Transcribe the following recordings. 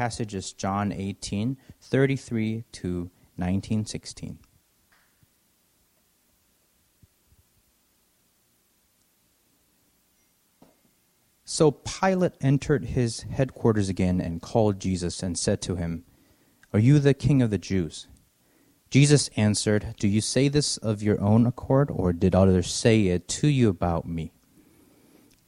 passage is John 18, 33 to 1916. So Pilate entered his headquarters again and called Jesus and said to him, Are you the king of the Jews? Jesus answered, Do you say this of your own accord, or did others say it to you about me?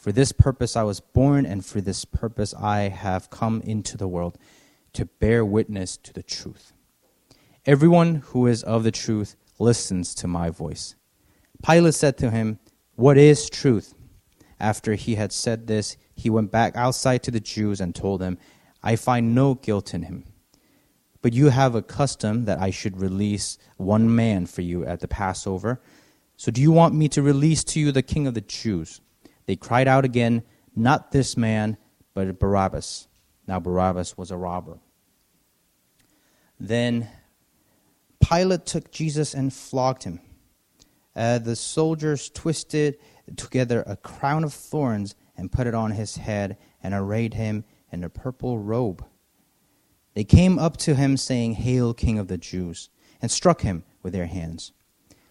For this purpose I was born, and for this purpose I have come into the world, to bear witness to the truth. Everyone who is of the truth listens to my voice. Pilate said to him, What is truth? After he had said this, he went back outside to the Jews and told them, I find no guilt in him. But you have a custom that I should release one man for you at the Passover. So do you want me to release to you the king of the Jews? They cried out again, Not this man, but Barabbas. Now Barabbas was a robber. Then Pilate took Jesus and flogged him. Uh, the soldiers twisted together a crown of thorns and put it on his head and arrayed him in a purple robe. They came up to him, saying, Hail, King of the Jews, and struck him with their hands.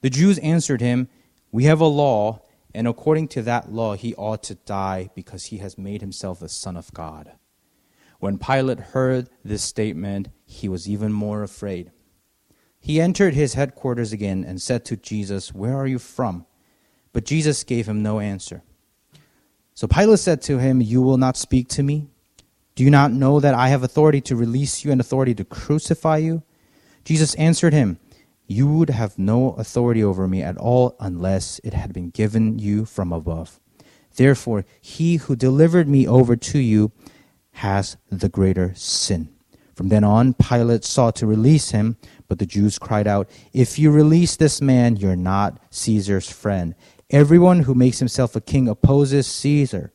The Jews answered him, We have a law, and according to that law he ought to die because he has made himself the Son of God. When Pilate heard this statement, he was even more afraid. He entered his headquarters again and said to Jesus, Where are you from? But Jesus gave him no answer. So Pilate said to him, You will not speak to me? Do you not know that I have authority to release you and authority to crucify you? Jesus answered him, You would have no authority over me at all unless it had been given you from above. Therefore, he who delivered me over to you has the greater sin. From then on, Pilate sought to release him, but the Jews cried out, If you release this man, you're not Caesar's friend. Everyone who makes himself a king opposes Caesar.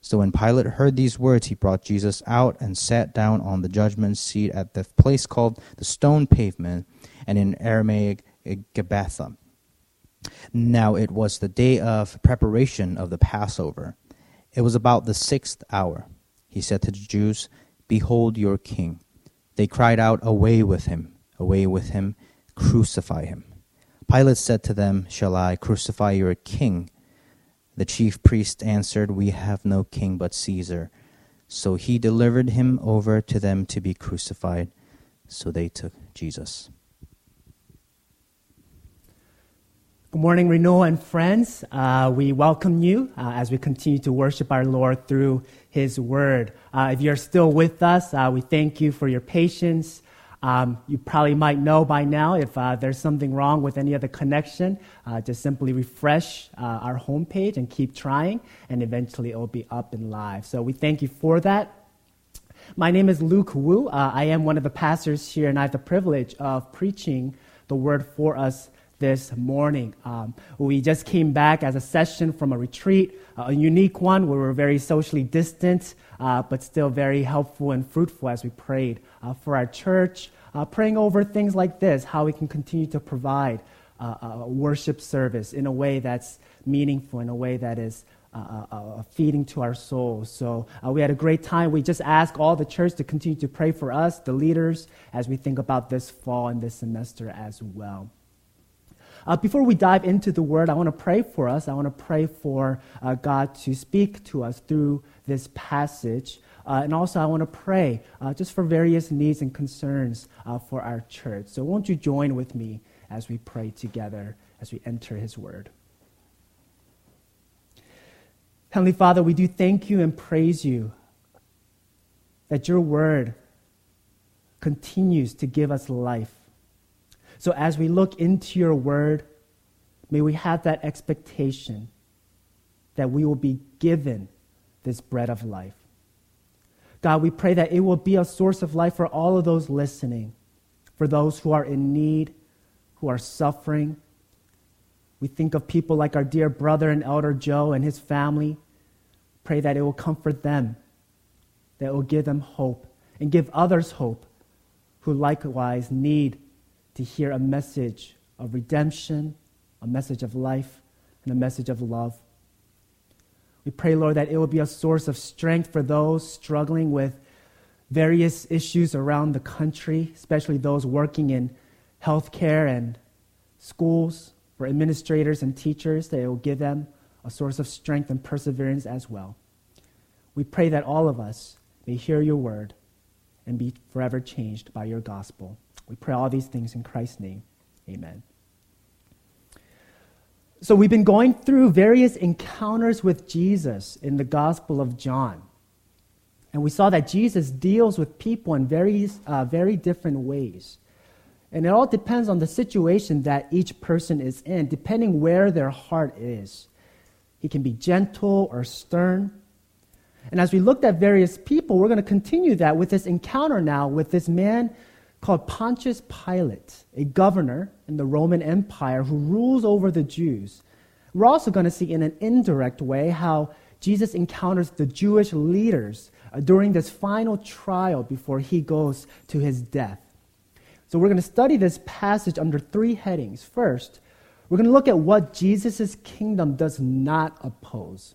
So when Pilate heard these words, he brought Jesus out and sat down on the judgment seat at the place called the stone pavement, and in Aramaic, Gabbatha. Now it was the day of preparation of the Passover. It was about the sixth hour. He said to the Jews, Behold your king. They cried out, Away with him, away with him, crucify him. Pilate said to them, Shall I crucify your king? The chief priest answered, We have no king but Caesar. So he delivered him over to them to be crucified. So they took Jesus. Good morning, Renewal and friends. Uh, we welcome you uh, as we continue to worship our Lord through His Word. Uh, if you're still with us, uh, we thank you for your patience. Um, you probably might know by now if uh, there's something wrong with any of the connection. Uh, just simply refresh our homepage and keep trying, and eventually it will be up and live. So we thank you for that. My name is Luke Woo. I am one of the pastors here, and I have the privilege of preaching the word for us this morning. Um, we just came back as a session from a retreat, uh, a unique one where we were very socially distant, uh, but still very helpful and fruitful as we prayed uh, for our church, uh, praying over things like this, how we can continue to provide uh, a worship service in a way that's meaningful, in a way that is uh, uh, feeding to our souls. So uh, we had a great time. We just ask all the church to continue to pray for us, the leaders, as we think about this fall and this semester as well. Uh, before we dive into the word, I want to pray for us. I want to pray for uh, God to speak to us through this passage. Uh, and also, I want to pray uh, just for various needs and concerns uh, for our church. So, won't you join with me as we pray together as we enter His Word? Heavenly Father, we do thank you and praise you that your Word continues to give us life. So, as we look into your Word, may we have that expectation that we will be given this bread of life. God, we pray that it will be a source of life for all of those listening, for those who are in need, who are suffering. We think of people like our dear brother and elder Joe and his family. Pray that it will comfort them, that it will give them hope, and give others hope who likewise need to hear a message of redemption, a message of life, and a message of love. We pray, Lord, that it will be a source of strength for those struggling with various issues around the country, especially those working in healthcare and schools, for administrators and teachers, that it will give them a source of strength and perseverance as well. We pray that all of us may hear your word and be forever changed by your gospel. We pray all these things in Christ's name. Amen. So, we've been going through various encounters with Jesus in the Gospel of John. And we saw that Jesus deals with people in very, uh, very different ways. And it all depends on the situation that each person is in, depending where their heart is. He can be gentle or stern. And as we looked at various people, we're going to continue that with this encounter now with this man called Pontius Pilate, a governor in the Roman Empire who rules over the Jews. We're also going to see in an indirect way how Jesus encounters the Jewish leaders uh, during this final trial before he goes to his death. So we're going to study this passage under three headings. First, we're going to look at what Jesus' kingdom does not oppose.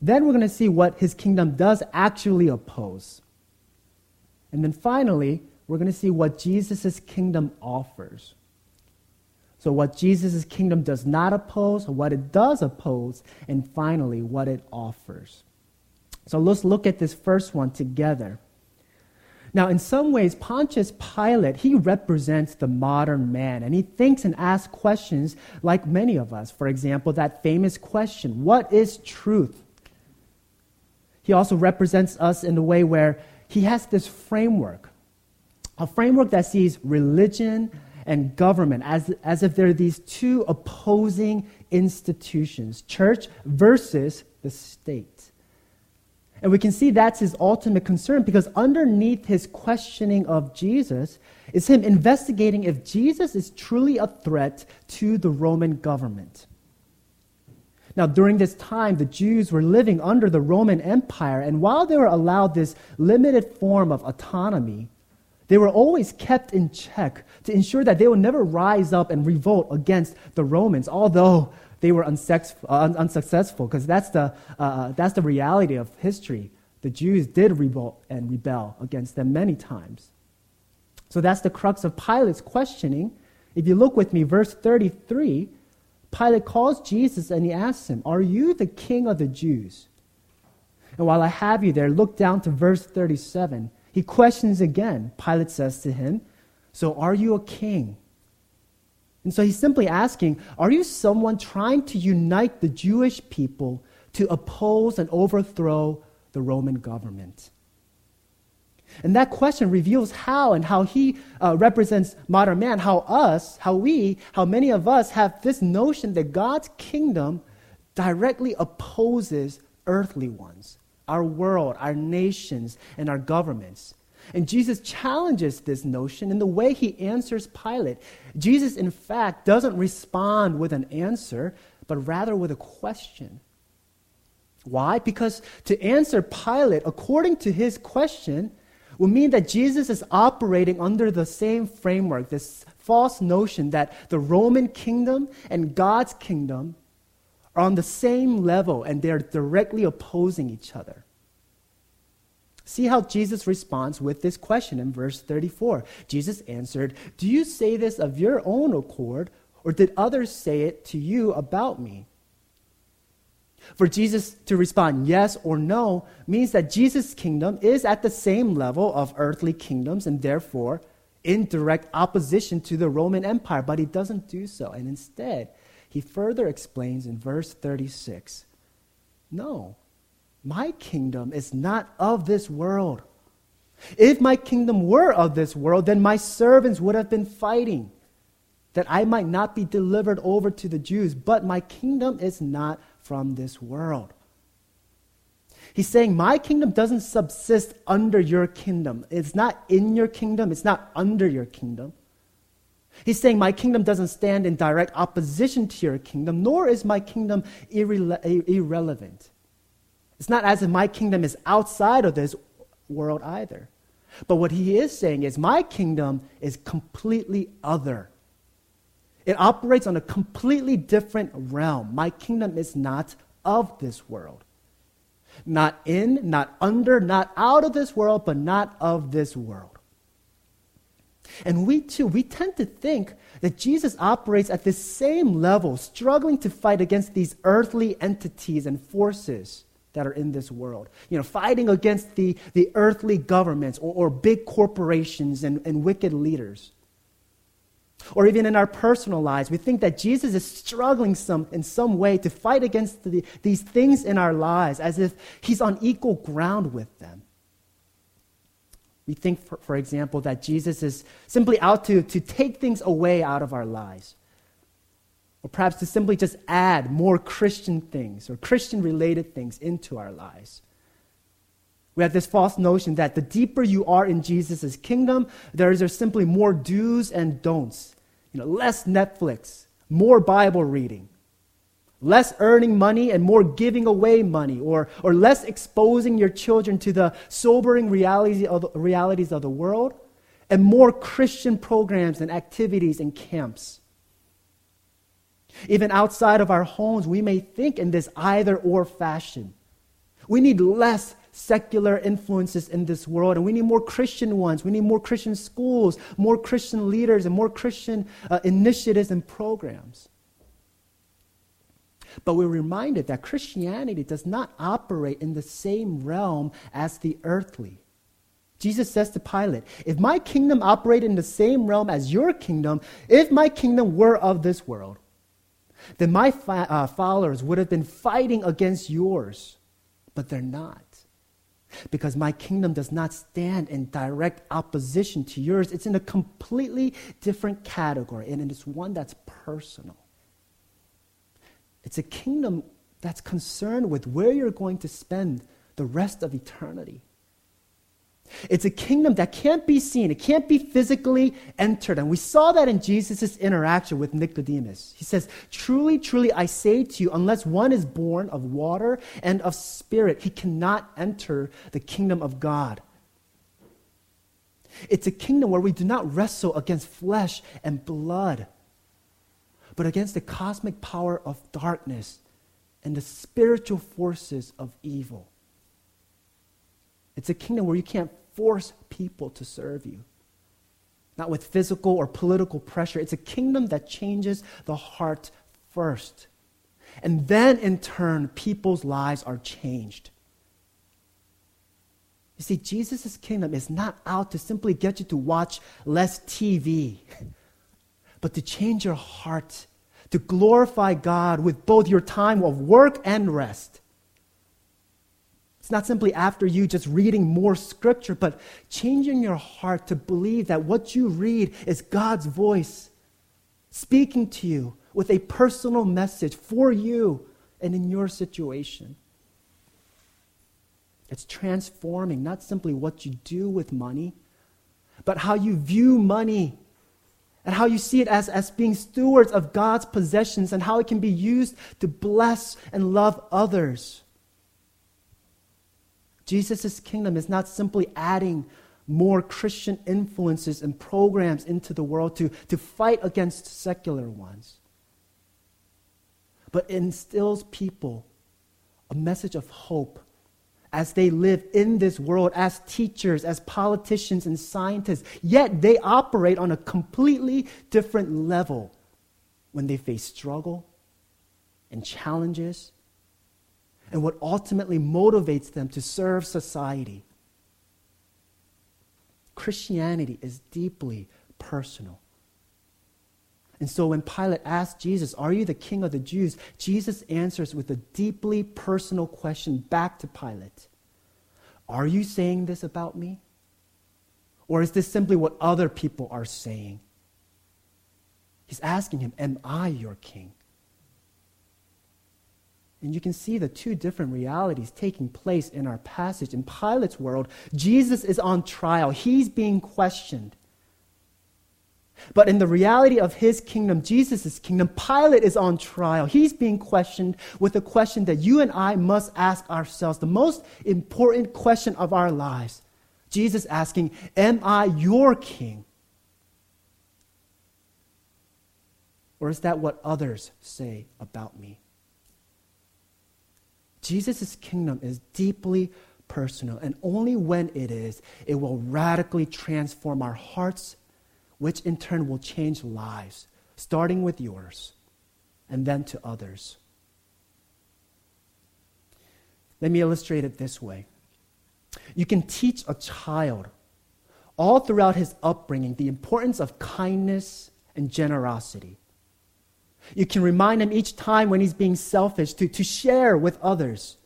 Then we're going to see what his kingdom does actually oppose. And then finally, we're going to see what Jesus' kingdom offers. So, what Jesus' kingdom does not oppose, what it does oppose, and finally, what it offers. So, let's look at this first one together. Now, in some ways, Pontius Pilate, he represents the modern man, and he thinks and asks questions like many of us. For example, that famous question What is truth? He also represents us in the way where he has this framework, a framework that sees religion and government as, as if they're these two opposing institutions church versus the state. And we can see that's his ultimate concern because underneath his questioning of Jesus is him investigating if Jesus is truly a threat to the Roman government. Now, during this time, the Jews were living under the Roman Empire, and while they were allowed this limited form of autonomy, they were always kept in check to ensure that they would never rise up and revolt against the Romans, although they were unsex- uh, unsuccessful, because that's, the, uh, uh, that's the reality of history. The Jews did revolt and rebel against them many times. So that's the crux of Pilate's questioning. If you look with me, verse 33 Pilate calls Jesus and he asks him, Are you the king of the Jews? And while I have you there, look down to verse 37. He questions again. Pilate says to him, So are you a king? And so he's simply asking, Are you someone trying to unite the Jewish people to oppose and overthrow the Roman government? And that question reveals how and how he uh, represents modern man, how us, how we, how many of us have this notion that God's kingdom directly opposes earthly ones, our world, our nations, and our governments. And Jesus challenges this notion in the way he answers Pilate. Jesus, in fact, doesn't respond with an answer, but rather with a question. Why? Because to answer Pilate according to his question, would mean that Jesus is operating under the same framework, this false notion that the Roman kingdom and God's kingdom are on the same level and they're directly opposing each other. See how Jesus responds with this question in verse 34. Jesus answered, Do you say this of your own accord, or did others say it to you about me? For Jesus to respond yes or no means that Jesus' kingdom is at the same level of earthly kingdoms and therefore in direct opposition to the Roman Empire, but he doesn't do so. And instead, he further explains in verse 36 No, my kingdom is not of this world. If my kingdom were of this world, then my servants would have been fighting that I might not be delivered over to the Jews, but my kingdom is not from this world. He's saying, My kingdom doesn't subsist under your kingdom. It's not in your kingdom, it's not under your kingdom. He's saying, My kingdom doesn't stand in direct opposition to your kingdom, nor is my kingdom irre- irrelevant. It's not as if my kingdom is outside of this world either. But what he is saying is, My kingdom is completely other. It operates on a completely different realm. My kingdom is not of this world. Not in, not under, not out of this world, but not of this world. And we too, we tend to think that Jesus operates at the same level, struggling to fight against these earthly entities and forces that are in this world. You know, fighting against the, the earthly governments or, or big corporations and, and wicked leaders. Or even in our personal lives, we think that Jesus is struggling some, in some way to fight against the, these things in our lives as if he's on equal ground with them. We think, for, for example, that Jesus is simply out to, to take things away out of our lives. Or perhaps to simply just add more Christian things or Christian related things into our lives. We have this false notion that the deeper you are in Jesus' kingdom, there is simply more do's and don'ts. You know, less Netflix, more Bible reading, less earning money and more giving away money, or, or less exposing your children to the sobering reality of realities of the world, and more Christian programs and activities and camps. Even outside of our homes, we may think in this either or fashion. We need less secular influences in this world, and we need more Christian ones. We need more Christian schools, more Christian leaders, and more Christian uh, initiatives and programs. But we're reminded that Christianity does not operate in the same realm as the earthly. Jesus says to Pilate, If my kingdom operated in the same realm as your kingdom, if my kingdom were of this world, then my fa- uh, followers would have been fighting against yours, but they're not because my kingdom does not stand in direct opposition to yours. It's in a completely different category, and it's one that's personal. It's a kingdom that's concerned with where you're going to spend the rest of eternity. It's a kingdom that can't be seen, it can't be physically entered. And we saw that in Jesus' interaction with Nicodemus. He says, Truly, truly, I say to you, unless one is born of water and of spirit, he cannot enter the kingdom of God. It's a kingdom where we do not wrestle against flesh and blood, but against the cosmic power of darkness and the spiritual forces of evil. It's a kingdom where you can't force people to serve you. Not with physical or political pressure. It's a kingdom that changes the heart first. And then, in turn, people's lives are changed. You see, Jesus' kingdom is not out to simply get you to watch less TV, but to change your heart, to glorify God with both your time of work and rest. Not simply after you just reading more scripture, but changing your heart to believe that what you read is God's voice speaking to you with a personal message for you and in your situation. It's transforming not simply what you do with money, but how you view money and how you see it as, as being stewards of God's possessions and how it can be used to bless and love others. Jesus' kingdom is not simply adding more Christian influences and programs into the world to, to fight against secular ones, but instills people a message of hope as they live in this world as teachers, as politicians, and scientists. Yet they operate on a completely different level when they face struggle and challenges and what ultimately motivates them to serve society. Christianity is deeply personal. And so when Pilate asked Jesus, Are you the king of the Jews? Jesus answers with a deeply personal question back to Pilate Are you saying this about me? Or is this simply what other people are saying? He's asking him, Am I your king? And you can see the two different realities taking place in our passage. In Pilate's world, Jesus is on trial, he's being questioned. But in the reality of his kingdom, Jesus' kingdom, Pilate is on trial. He's being questioned with a question that you and I must ask ourselves, the most important question of our lives. Jesus asking, Am I your king? Or is that what others say about me? Jesus' kingdom is deeply personal, and only when it is, it will radically transform our hearts, which in turn will change lives, starting with yours and then to others. Let me illustrate it this way. You can teach a child all throughout his upbringing the importance of kindness and generosity. You can remind him each time when he's being selfish to, to share with others.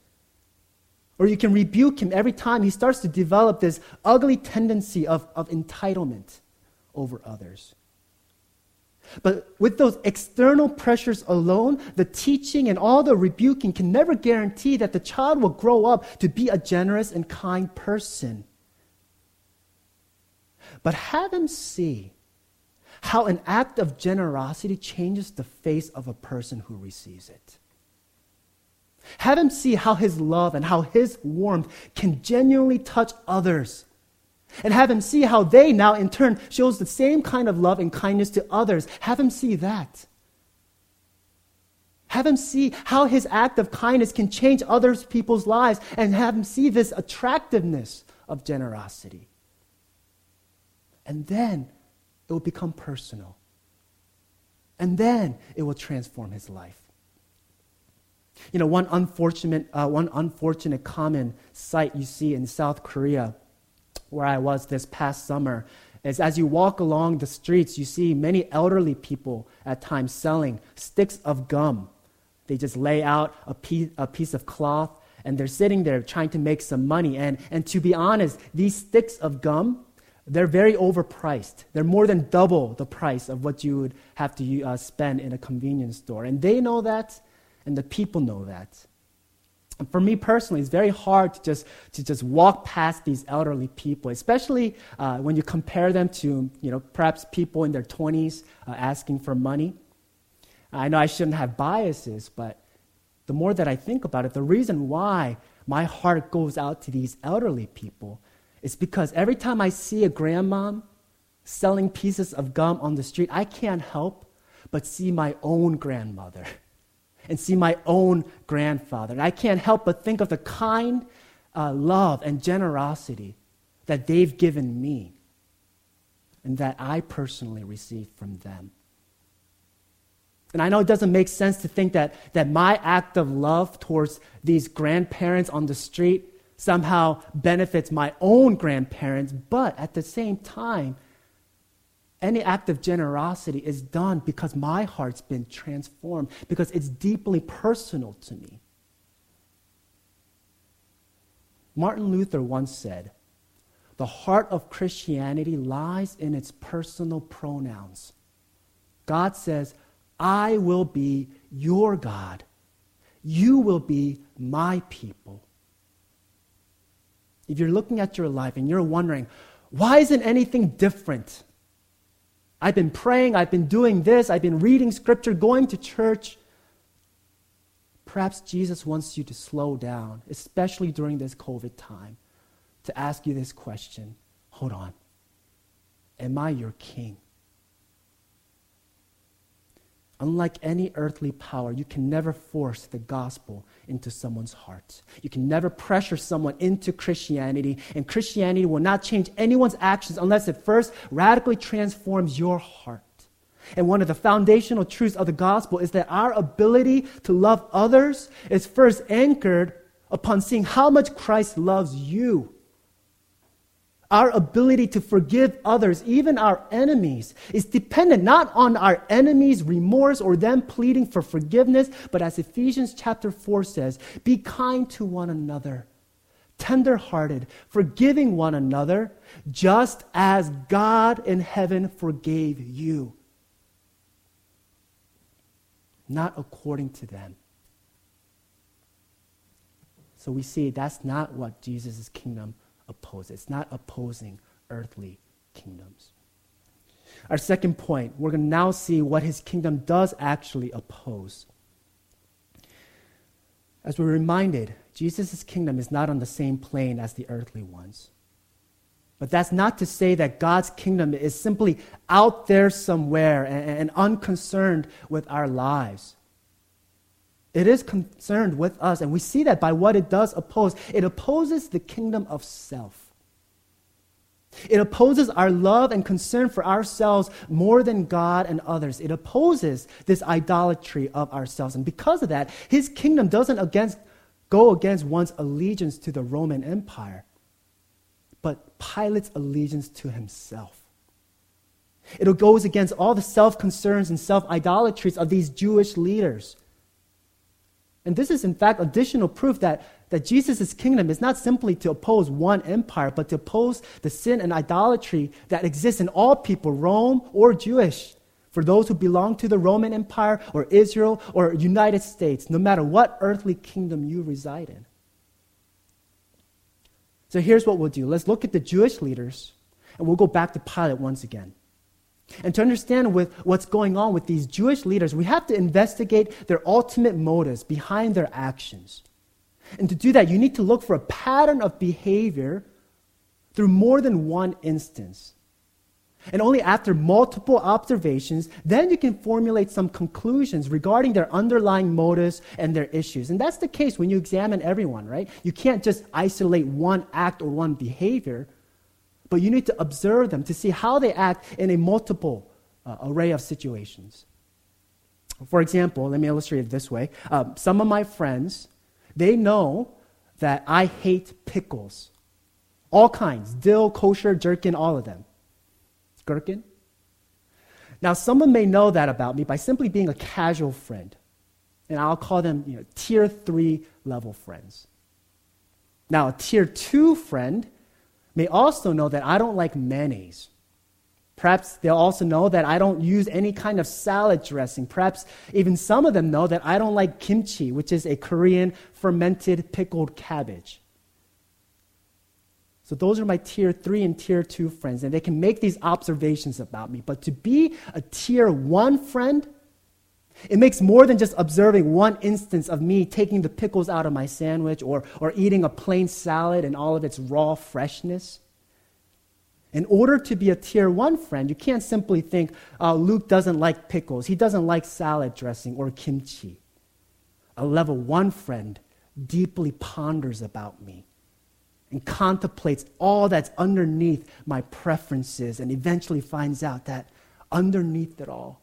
Or you can rebuke him every time he starts to develop this ugly tendency of, of entitlement over others. But with those external pressures alone, the teaching and all the rebuking can never guarantee that the child will grow up to be a generous and kind person. But have him see how an act of generosity changes the face of a person who receives it. Have him see how his love and how his warmth can genuinely touch others. And have him see how they now, in turn, shows the same kind of love and kindness to others. Have him see that. Have him see how his act of kindness can change other people's lives and have him see this attractiveness of generosity. And then it will become personal. And then it will transform his life. You know, one unfortunate, uh, one unfortunate common sight you see in South Korea, where I was this past summer, is as you walk along the streets, you see many elderly people at times selling sticks of gum. They just lay out a piece, a piece of cloth and they're sitting there trying to make some money. And, and to be honest, these sticks of gum, they're very overpriced. They're more than double the price of what you would have to uh, spend in a convenience store. And they know that, and the people know that. And for me personally, it's very hard to just, to just walk past these elderly people, especially uh, when you compare them to, you know, perhaps people in their 20s uh, asking for money. I know I shouldn't have biases, but the more that I think about it, the reason why my heart goes out to these elderly people it's because every time I see a grandmom selling pieces of gum on the street, I can't help but see my own grandmother and see my own grandfather. And I can't help but think of the kind uh, love and generosity that they've given me and that I personally received from them. And I know it doesn't make sense to think that, that my act of love towards these grandparents on the street somehow benefits my own grandparents, but at the same time, any act of generosity is done because my heart's been transformed, because it's deeply personal to me. Martin Luther once said, The heart of Christianity lies in its personal pronouns. God says, I will be your God. You will be my people. If you're looking at your life and you're wondering, why isn't anything different? I've been praying, I've been doing this, I've been reading scripture, going to church. Perhaps Jesus wants you to slow down, especially during this COVID time, to ask you this question Hold on. Am I your king? Unlike any earthly power, you can never force the gospel into someone's heart. You can never pressure someone into Christianity, and Christianity will not change anyone's actions unless it first radically transforms your heart. And one of the foundational truths of the gospel is that our ability to love others is first anchored upon seeing how much Christ loves you. Our ability to forgive others, even our enemies, is dependent not on our enemies' remorse or them pleading for forgiveness, but as Ephesians chapter 4 says, be kind to one another, tenderhearted, forgiving one another, just as God in heaven forgave you. Not according to them. So we see that's not what Jesus' kingdom opposes. It's not opposing earthly kingdoms. Our second point, we're going to now see what his kingdom does actually oppose. As we're reminded, Jesus' kingdom is not on the same plane as the earthly ones. But that's not to say that God's kingdom is simply out there somewhere and, and unconcerned with our lives. It is concerned with us, and we see that by what it does oppose. It opposes the kingdom of self. It opposes our love and concern for ourselves more than God and others. It opposes this idolatry of ourselves. And because of that, his kingdom doesn't against, go against one's allegiance to the Roman Empire, but Pilate's allegiance to himself. It goes against all the self concerns and self idolatries of these Jewish leaders. And this is, in fact, additional proof that, that Jesus' kingdom is not simply to oppose one empire, but to oppose the sin and idolatry that exists in all people, Rome or Jewish. For those who belong to the Roman Empire or Israel or United States, no matter what earthly kingdom you reside in. So here's what we'll do let's look at the Jewish leaders, and we'll go back to Pilate once again. And to understand with what's going on with these Jewish leaders, we have to investigate their ultimate motives behind their actions. And to do that, you need to look for a pattern of behavior through more than one instance. And only after multiple observations, then you can formulate some conclusions regarding their underlying motives and their issues. And that's the case when you examine everyone, right? You can't just isolate one act or one behavior. But you need to observe them to see how they act in a multiple uh, array of situations. For example, let me illustrate it this way. Uh, some of my friends, they know that I hate pickles. All kinds dill, kosher, jerkin, all of them. Gherkin? Now, someone may know that about me by simply being a casual friend. And I'll call them you know, tier three level friends. Now, a tier two friend may also know that I don't like mayonnaise. Perhaps they'll also know that I don't use any kind of salad dressing. Perhaps even some of them know that I don't like kimchi, which is a Korean fermented pickled cabbage. So those are my tier three and tier two friends, and they can make these observations about me. But to be a tier one friend, it makes more than just observing one instance of me taking the pickles out of my sandwich or, or eating a plain salad and all of its raw freshness. In order to be a tier one friend, you can't simply think, uh, Luke doesn't like pickles, he doesn't like salad dressing or kimchi. A level one friend deeply ponders about me and contemplates all that's underneath my preferences and eventually finds out that underneath it all,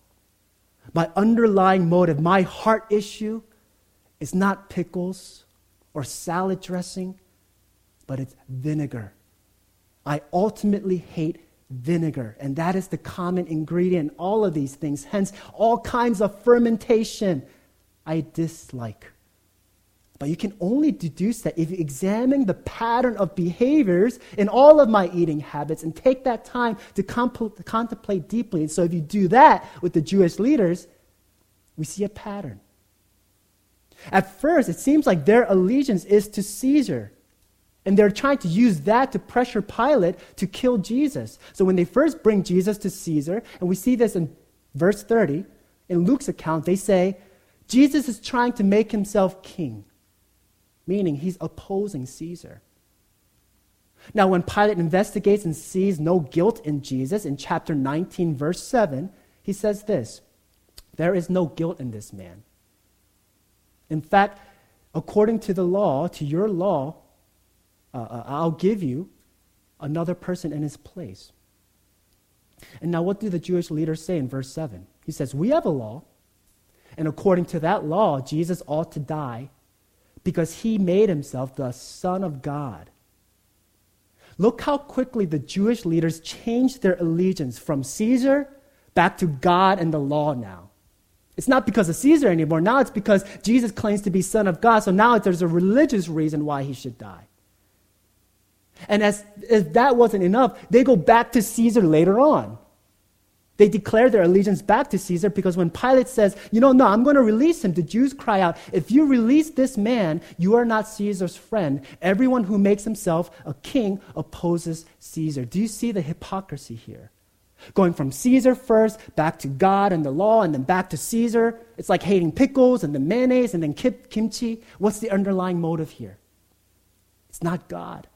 my underlying motive, my heart issue is not pickles or salad dressing, but it's vinegar. I ultimately hate vinegar, and that is the common ingredient in all of these things. Hence, all kinds of fermentation I dislike. But you can only deduce that if you examine the pattern of behaviors in all of my eating habits and take that time to comp- contemplate deeply. And so, if you do that with the Jewish leaders, we see a pattern. At first, it seems like their allegiance is to Caesar. And they're trying to use that to pressure Pilate to kill Jesus. So when they first bring Jesus to Caesar, and we see this in verse 30, in Luke's account, they say, Jesus is trying to make himself king meaning he's opposing Caesar. Now, when Pilate investigates and sees no guilt in Jesus, in chapter 19, verse 7, he says this There is no guilt in this man. In fact, according to the law, to your law, uh, uh I'll give you another person in his place. And now, what do the Jewish leaders say in verse 7? He says, We have a law, and according to that law, Jesus ought to die because he made himself the Son of God. Look how quickly the Jewish leaders changed their allegiance from Caesar back to God and the law now. It's not because of Caesar anymore. Now it's because Jesus claims to be Son of God. So now there's a religious reason why he should die. And as if that wasn't enough, they go back to Caesar later on. They declare their allegiance back to Caesar because when Pilate says, you know, no, I'm going to release him, the Jews cry out, if you release this man, you are not Caesar's friend. Everyone who makes himself a king opposes Caesar. Do you see the hypocrisy here? Going from Caesar first, back to God and the law, and then back to Caesar. It's like hating pickles and then mayonnaise and then kimchi. What's the underlying motive here? It's not God.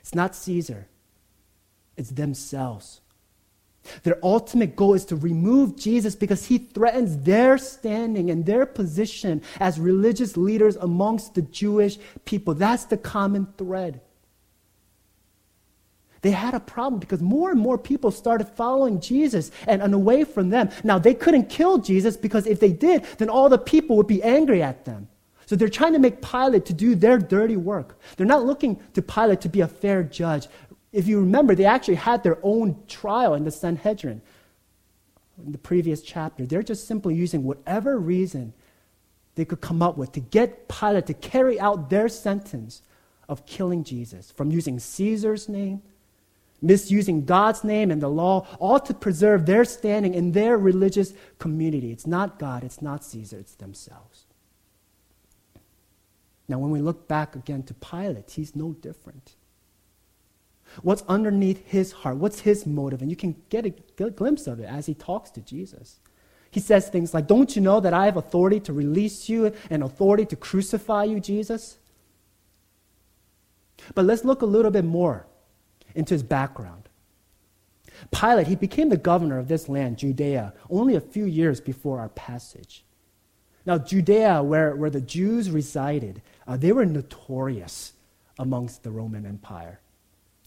It's not Caesar. It's themselves. Their ultimate goal is to remove Jesus because he threatens their standing and their position as religious leaders amongst the Jewish people. That's the common thread. They had a problem because more and more people started following Jesus and, and away from them. Now, they couldn't kill Jesus because if they did, then all the people would be angry at them. So they're trying to make Pilate to do their dirty work. They're not looking to Pilate to be a fair judge. If you remember, they actually had their own trial in the Sanhedrin in the previous chapter. They're just simply using whatever reason they could come up with to get Pilate to carry out their sentence of killing Jesus from using Caesar's name, misusing God's name and the law, all to preserve their standing in their religious community. It's not God, it's not Caesar, it's themselves. Now, when we look back again to Pilate, he's no different. What's underneath his heart? What's his motive? And you can get a, glimpse of it as he talks to Jesus. He says things like, Don't you know that I have authority to release you and authority to crucify you, Jesus? But let's look a little bit more into his background. Pilate, he became the governor of this land, Judea, only a few years before our passage. Now, Judea, where, where the Jews resided, uh, they were notorious amongst the Roman Empire.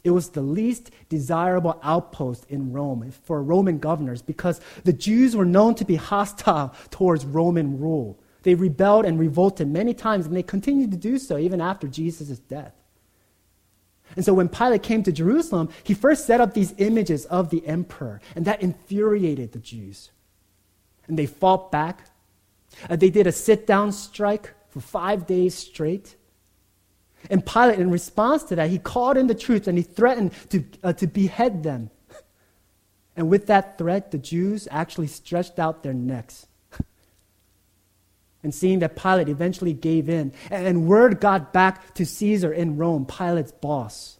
It was the least desirable outpost in Rome for Roman governors because the Jews were known to be hostile towards Roman rule. They rebelled and revolted many times, and they continued to do so even after Jesus' death. And so when Pilate came to Jerusalem, he first set up these images of the emperor, and that infuriated the Jews. And they fought back. Uh, they did a sit down strike for five days straight. And Pilate, in response to that, he called in the troops and he threatened to, uh, to behead them. And with that threat, the Jews actually stretched out their necks. and seeing that Pilate eventually gave in, and word got back to Caesar in Rome, Pilate's boss.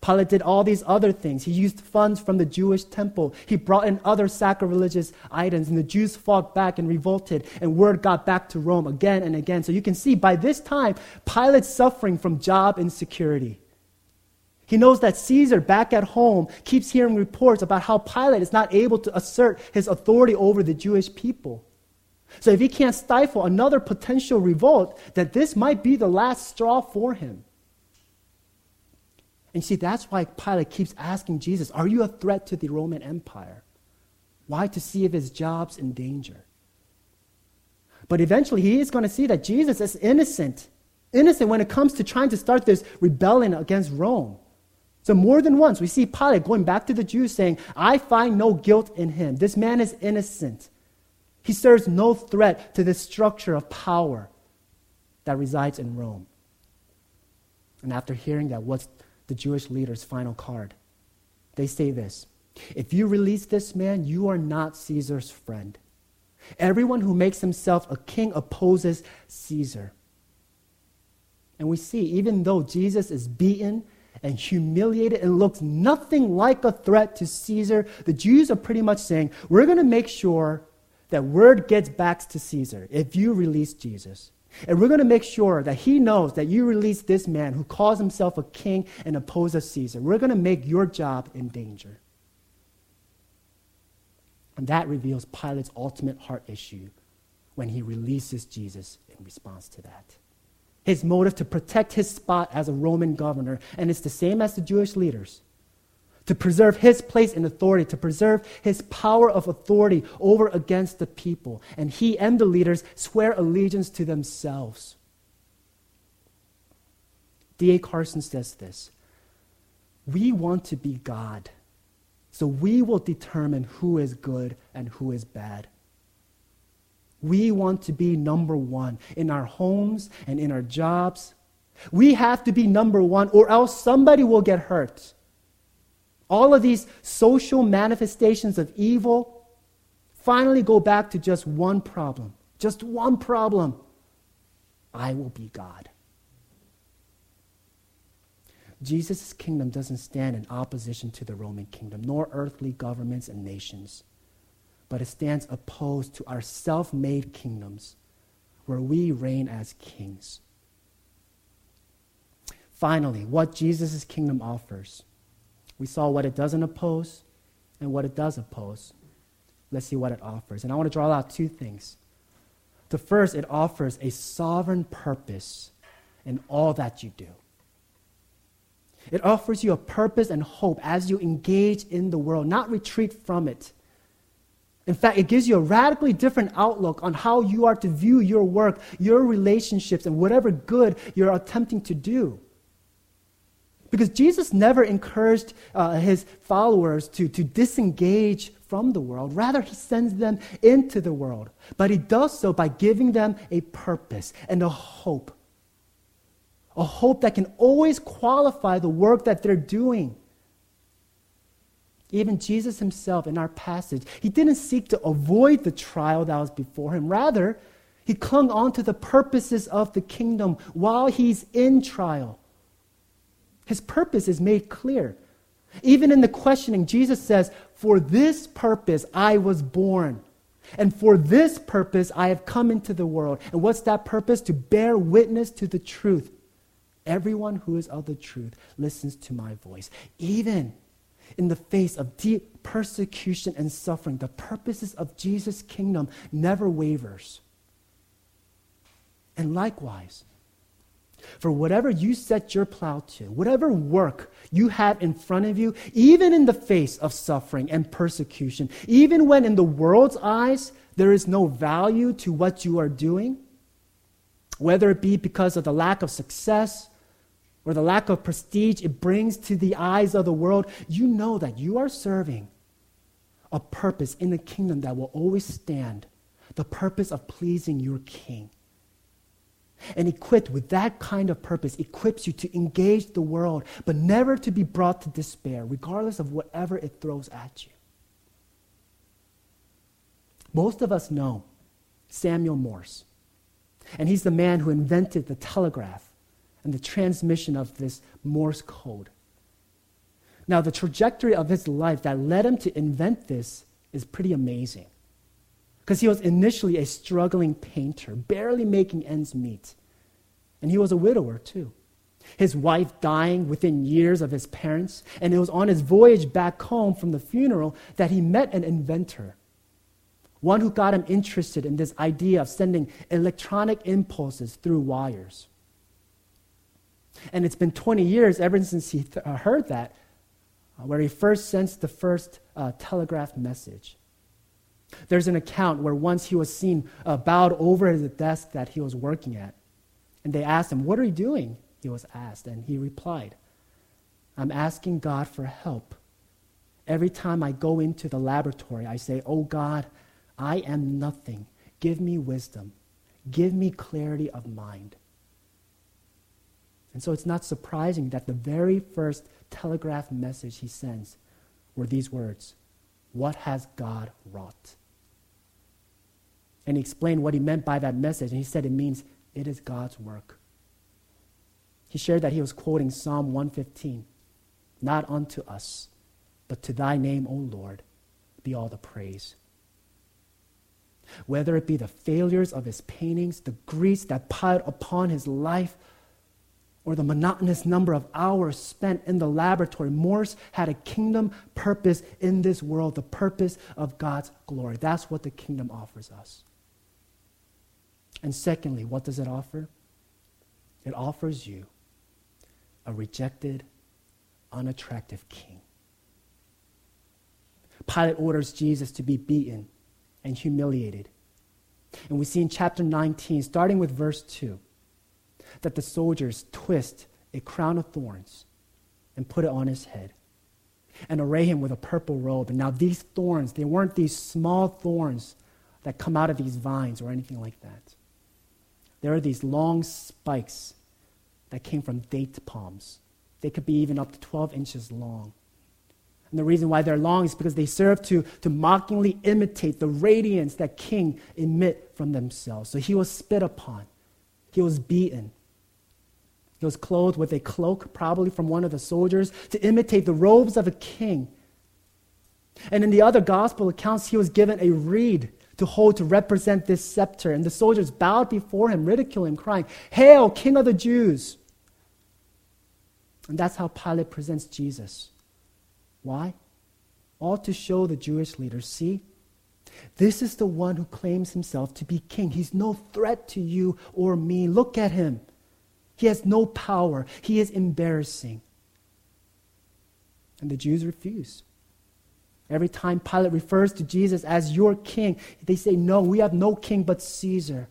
Pilate did all these other things. He used funds from the Jewish temple. He brought in other sacrilegious items, and the Jews fought back and revolted, and word got back to Rome again and again. So you can see by this time, Pilate's suffering from job insecurity. He knows that Caesar, back at home, keeps hearing reports about how Pilate is not able to assert his authority over the Jewish people. So if he can't stifle another potential revolt, that this might be the last straw for him. And see, that's why Pilate keeps asking Jesus, Are you a threat to the Roman Empire? Why? To see if his job's in danger. But eventually, he is going to see that Jesus is innocent. Innocent when it comes to trying to start this rebellion against Rome. So, more than once, we see Pilate going back to the Jews saying, I find no guilt in him. This man is innocent. He serves no threat to the structure of power that resides in Rome. And after hearing that, what's the Jewish leaders' final card. They say this If you release this man, you are not Caesar's friend. Everyone who makes himself a king opposes Caesar. And we see, even though Jesus is beaten and humiliated and looks nothing like a threat to Caesar, the Jews are pretty much saying, We're going to make sure that word gets back to Caesar if you release Jesus. And we're going to make sure that he knows that you release this man who calls himself a king and opposes Caesar. We're going to make your job in danger. And that reveals Pilate's ultimate heart issue when he releases Jesus in response to that. His motive to protect his spot as a Roman governor, and it's the same as the Jewish leaders to preserve his place in authority, to preserve his power of authority over against the people. And he and the leaders swear allegiance to themselves. D.A. Carson says this We want to be God, so we will determine who is good and who is bad. We want to be number one in our homes and in our jobs. We have to be number one, or else somebody will get hurt. All of these social manifestations of evil finally go back to just one problem. Just one problem. I will be God. Jesus' kingdom doesn't stand in opposition to the Roman kingdom, nor earthly governments and nations, but it stands opposed to our self made kingdoms where we reign as kings. Finally, what Jesus' kingdom offers we saw what it doesn't oppose and what it does oppose. Let's see what it offers. And I want to draw out two things. The first, it offers a sovereign purpose in all that you do. It offers you a purpose and hope as you engage in the world, not retreat from it. In fact, it gives you a radically different outlook on how you are to view your work, your relationships, and whatever good you're attempting to do. Because Jesus never encouraged uh, his followers to, to disengage from the world. Rather, he sends them into the world. But he does so by giving them a purpose and a hope. A hope that can always qualify the work that they're doing. Even Jesus himself in our passage, he didn't seek to avoid the trial that was before him. Rather, he clung on to the purposes of the kingdom while he's in trial. His purpose is made clear. Even in the questioning, Jesus says, For this purpose I was born. And for this purpose I have come into the world. And what's that purpose? To bear witness to the truth. Everyone who is of the truth listens to my voice. Even in the face of deep persecution and suffering, the purposes of Jesus' kingdom never wavers. And likewise, for whatever you set your plow to, whatever work you have in front of you, even in the face of suffering and persecution, even when in the world's eyes there is no value to what you are doing, whether it be because of the lack of success or the lack of prestige it brings to the eyes of the world, you know that you are serving a purpose in the kingdom that will always stand the purpose of pleasing your king. And equipped with that kind of purpose equips you to engage the world, but never to be brought to despair, regardless of whatever it throws at you. Most of us know Samuel Morse, and he's the man who invented the telegraph and the transmission of this Morse code. Now, the trajectory of his life that led him to invent this is pretty amazing because he was initially a struggling painter, barely making ends meet. And he was a widower, too. His wife dying within years of his parents, and it was on his voyage back home from the funeral that he met an inventor, one who got him interested in this idea of sending electronic impulses through wires. And it's been 20 years ever since he th- uh, heard that, uh, where he first sensed the first uh, telegraph message. There's an account where once he was seen uh, bowed over the desk that he was working at. And they asked him, What are you doing? He was asked. And he replied, I'm asking God for help. Every time I go into the laboratory, I say, Oh God, I am nothing. Give me wisdom. Give me clarity of mind. And so it's not surprising that the very first telegraph message he sends were these words What has God wrought? and he explained what he meant by that message. And he said it means it is God's work. He shared that he was quoting Psalm 115 Not unto us, but to thy name, O Lord, be all the praise. Whether it be the failures of his paintings, the griefs that piled upon his life, or the monotonous number of hours spent in the laboratory, Morse had a kingdom purpose in this world, the purpose of God's glory. That's what the kingdom offers us. And secondly, what does it offer? It offers you a rejected, unattractive king. Pilate orders Jesus to be beaten and humiliated. And we see in chapter 19, starting with verse 2, that the soldiers twist a crown of thorns and put it on his head and array him with a purple robe. And now these thorns, they weren't these small thorns that come out of these vines or anything like that. There are these long spikes that came from date palms. They could be even up to 12 inches long. And the reason why they're long is because they serve to, to mockingly imitate the radiance that king emit from themselves. So he was spit upon. He was beaten. He was clothed with a cloak, probably from one of the soldiers, to imitate the robes of a king. And in the other gospel accounts, he was given a reed to hold to represent this scepter. And the soldiers bowed before him, ridiculing him, crying, Hail, King of the Jews! And that's how Pilate presents Jesus. Why? All to show the Jewish leaders see, this is the one who claims himself to be king. He's no threat to you or me. Look at him. He has no power. He is embarrassing. And the Jews refuse. Every time Pilate refers to Jesus as your king, they say, No, we have no king but Caesar.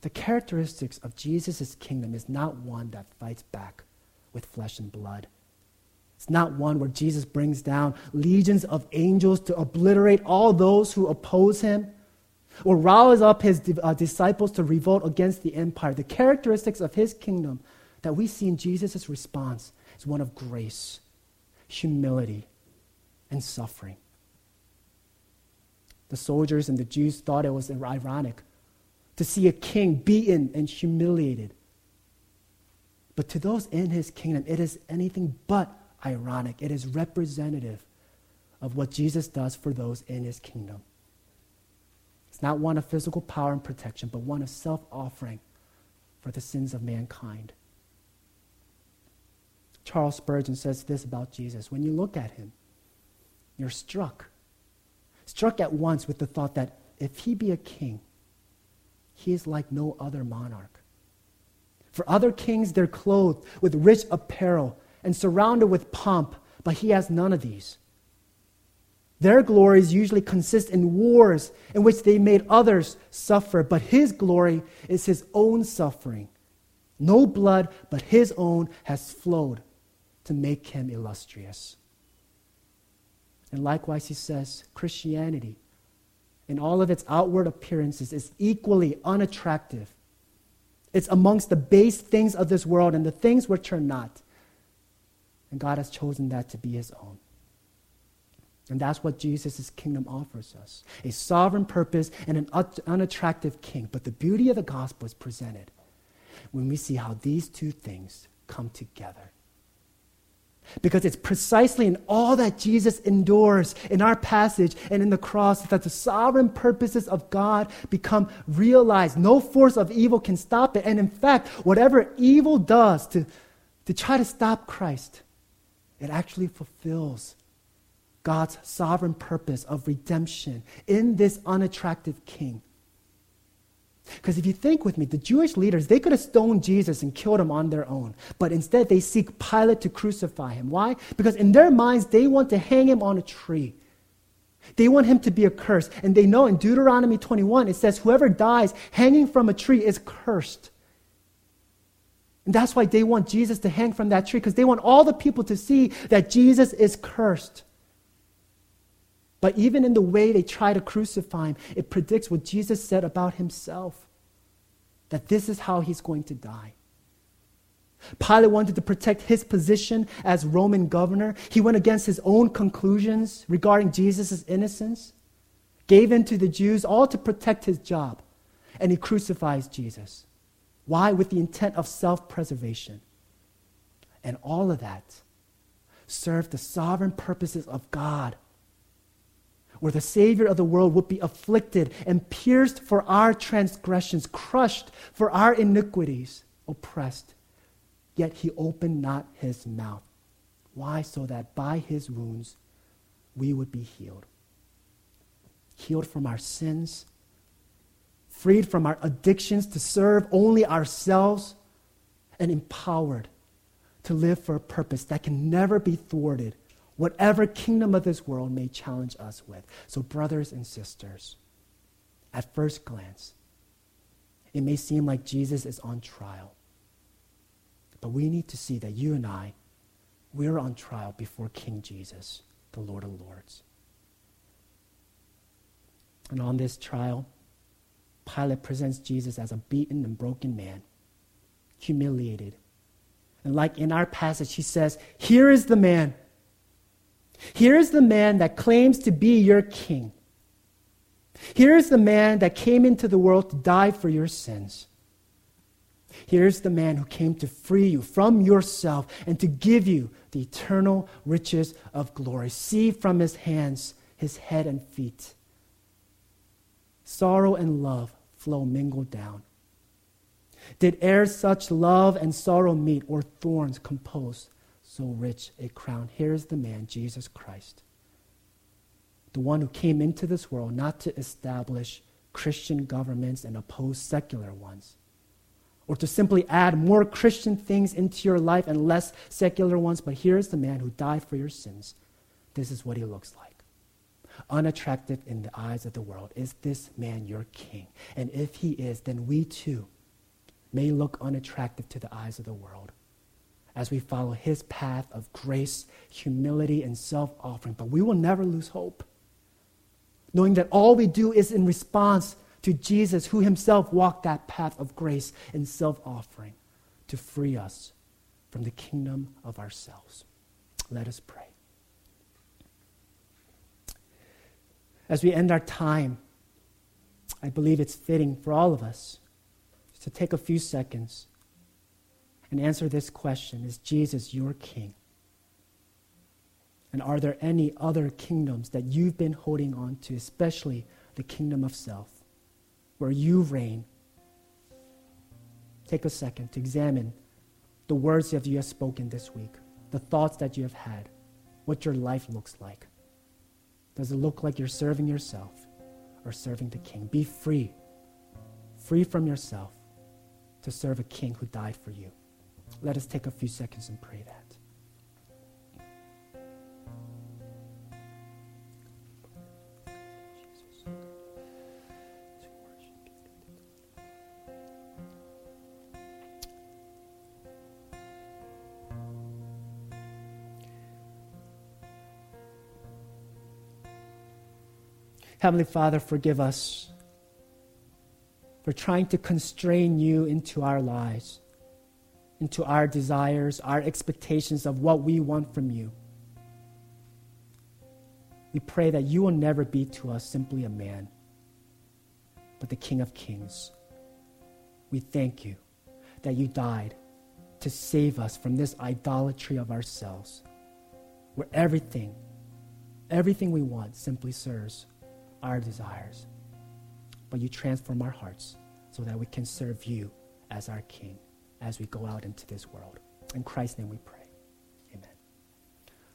The characteristics of Jesus' kingdom is not one that fights back with flesh and blood. It's not one where Jesus brings down legions of angels to obliterate all those who oppose him or rouse up his uh, disciples to revolt against the empire. The characteristics of his kingdom that we see in Jesus' response is one of grace, humility, and suffering. The soldiers and the Jews thought it was ironic to see a king beaten and humiliated. But to those in his kingdom, it is anything but ironic. It is representative of what Jesus does for those in his kingdom. Not one of physical power and protection, but one of self offering for the sins of mankind. Charles Spurgeon says this about Jesus when you look at him, you're struck. Struck at once with the thought that if he be a king, he is like no other monarch. For other kings, they're clothed with rich apparel and surrounded with pomp, but he has none of these. Their glories usually consist in wars in which they made others suffer, but his glory is his own suffering. No blood but his own has flowed to make him illustrious. And likewise, he says, Christianity, in all of its outward appearances, is equally unattractive. It's amongst the base things of this world and the things which are not. And God has chosen that to be his own. And that's what Jesus' kingdom offers us a sovereign purpose and an unattractive king. But the beauty of the gospel is presented when we see how these two things come together. Because it's precisely in all that Jesus endures in our passage and in the cross that the sovereign purposes of God become realized. No force of evil can stop it. And in fact, whatever evil does to, to try to stop Christ, it actually fulfills God's sovereign purpose of redemption in this unattractive king. Because if you think with me, the Jewish leaders, they could have stoned Jesus and killed him on their own. But instead, they seek Pilate to crucify him. Why? Because in their minds, they want to hang him on a tree. They want him to be a curse. And they know in Deuteronomy 21, it says, whoever dies hanging from a tree is cursed. And that's why they want Jesus to hang from that tree, because they want all the people to see that Jesus is cursed. But even in the way they try to crucify him, it predicts what Jesus said about himself that this is how he's going to die. Pilate wanted to protect his position as Roman governor. He went against his own conclusions regarding Jesus' innocence, gave in to the Jews, all to protect his job, and he crucifies Jesus. Why? With the intent of self preservation. And all of that served the sovereign purposes of God, where the Savior of the world would be afflicted and pierced for our transgressions, crushed for our iniquities, oppressed. Yet he opened not his mouth. Why? So that by his wounds we would be healed. Healed from our sins freed from our addictions to serve only ourselves, and empowered to live for a purpose that can never be thwarted whatever kingdom of this world may challenge us with. So, brothers and sisters, at first glance, it may seem like Jesus is on trial. But we need to see that you and I, we're on trial before King Jesus, the Lord of Lords. And on this trial, Pilate presents Jesus as a beaten and broken man, humiliated. And like in our passage, he says, Here is the man. Here is the man that claims to be your king. Here is the man that came into the world to die for your sins. Here's the man who came to free you from yourself and to give you the eternal riches of glory. See from his hands, his head and feet. Sorrow and love flow mingled down. Did e'er such love and sorrow meet, or thorns compose so rich a crown? Here's the man, Jesus Christ, the one who came into this world not to establish Christian governments and oppose secular ones or to simply add more Christian things into your life and less secular ones, but here's the man who died for your sins. This is what he looks like. Unattractive in the eyes of the world. Is this man your king? And if he is, then we too may look unattractive to the eyes of the world as we follow his path of grace, humility, and self offering. But we will never lose hope, knowing that all we do is in response to Jesus, who himself walked that path of grace and self offering to free us from the kingdom of ourselves. Let us pray. As we end our time, I believe it's fitting for all of us to take a few seconds and answer this question Is Jesus your king? And are there any other kingdoms that you've been holding on to, especially the kingdom of self? where you reign. Take a second to examine the words that you have spoken this week, the thoughts that you have had, what your life looks like. Does it look like you're serving yourself or serving the king? Be free, free from yourself to serve a king who died for you. Let us take a few seconds and pray that. Heavenly Father, forgive us for trying to constrain you into our lives, into our desires, our expectations of what we want from you. We pray that you will never be to us simply a man, but the King of Kings. We thank you that you died to save us from this idolatry of ourselves, where everything, everything we want simply serves our desires, but you transform our hearts so that we can serve you as our King as we go out into this world. In Christ's name we pray.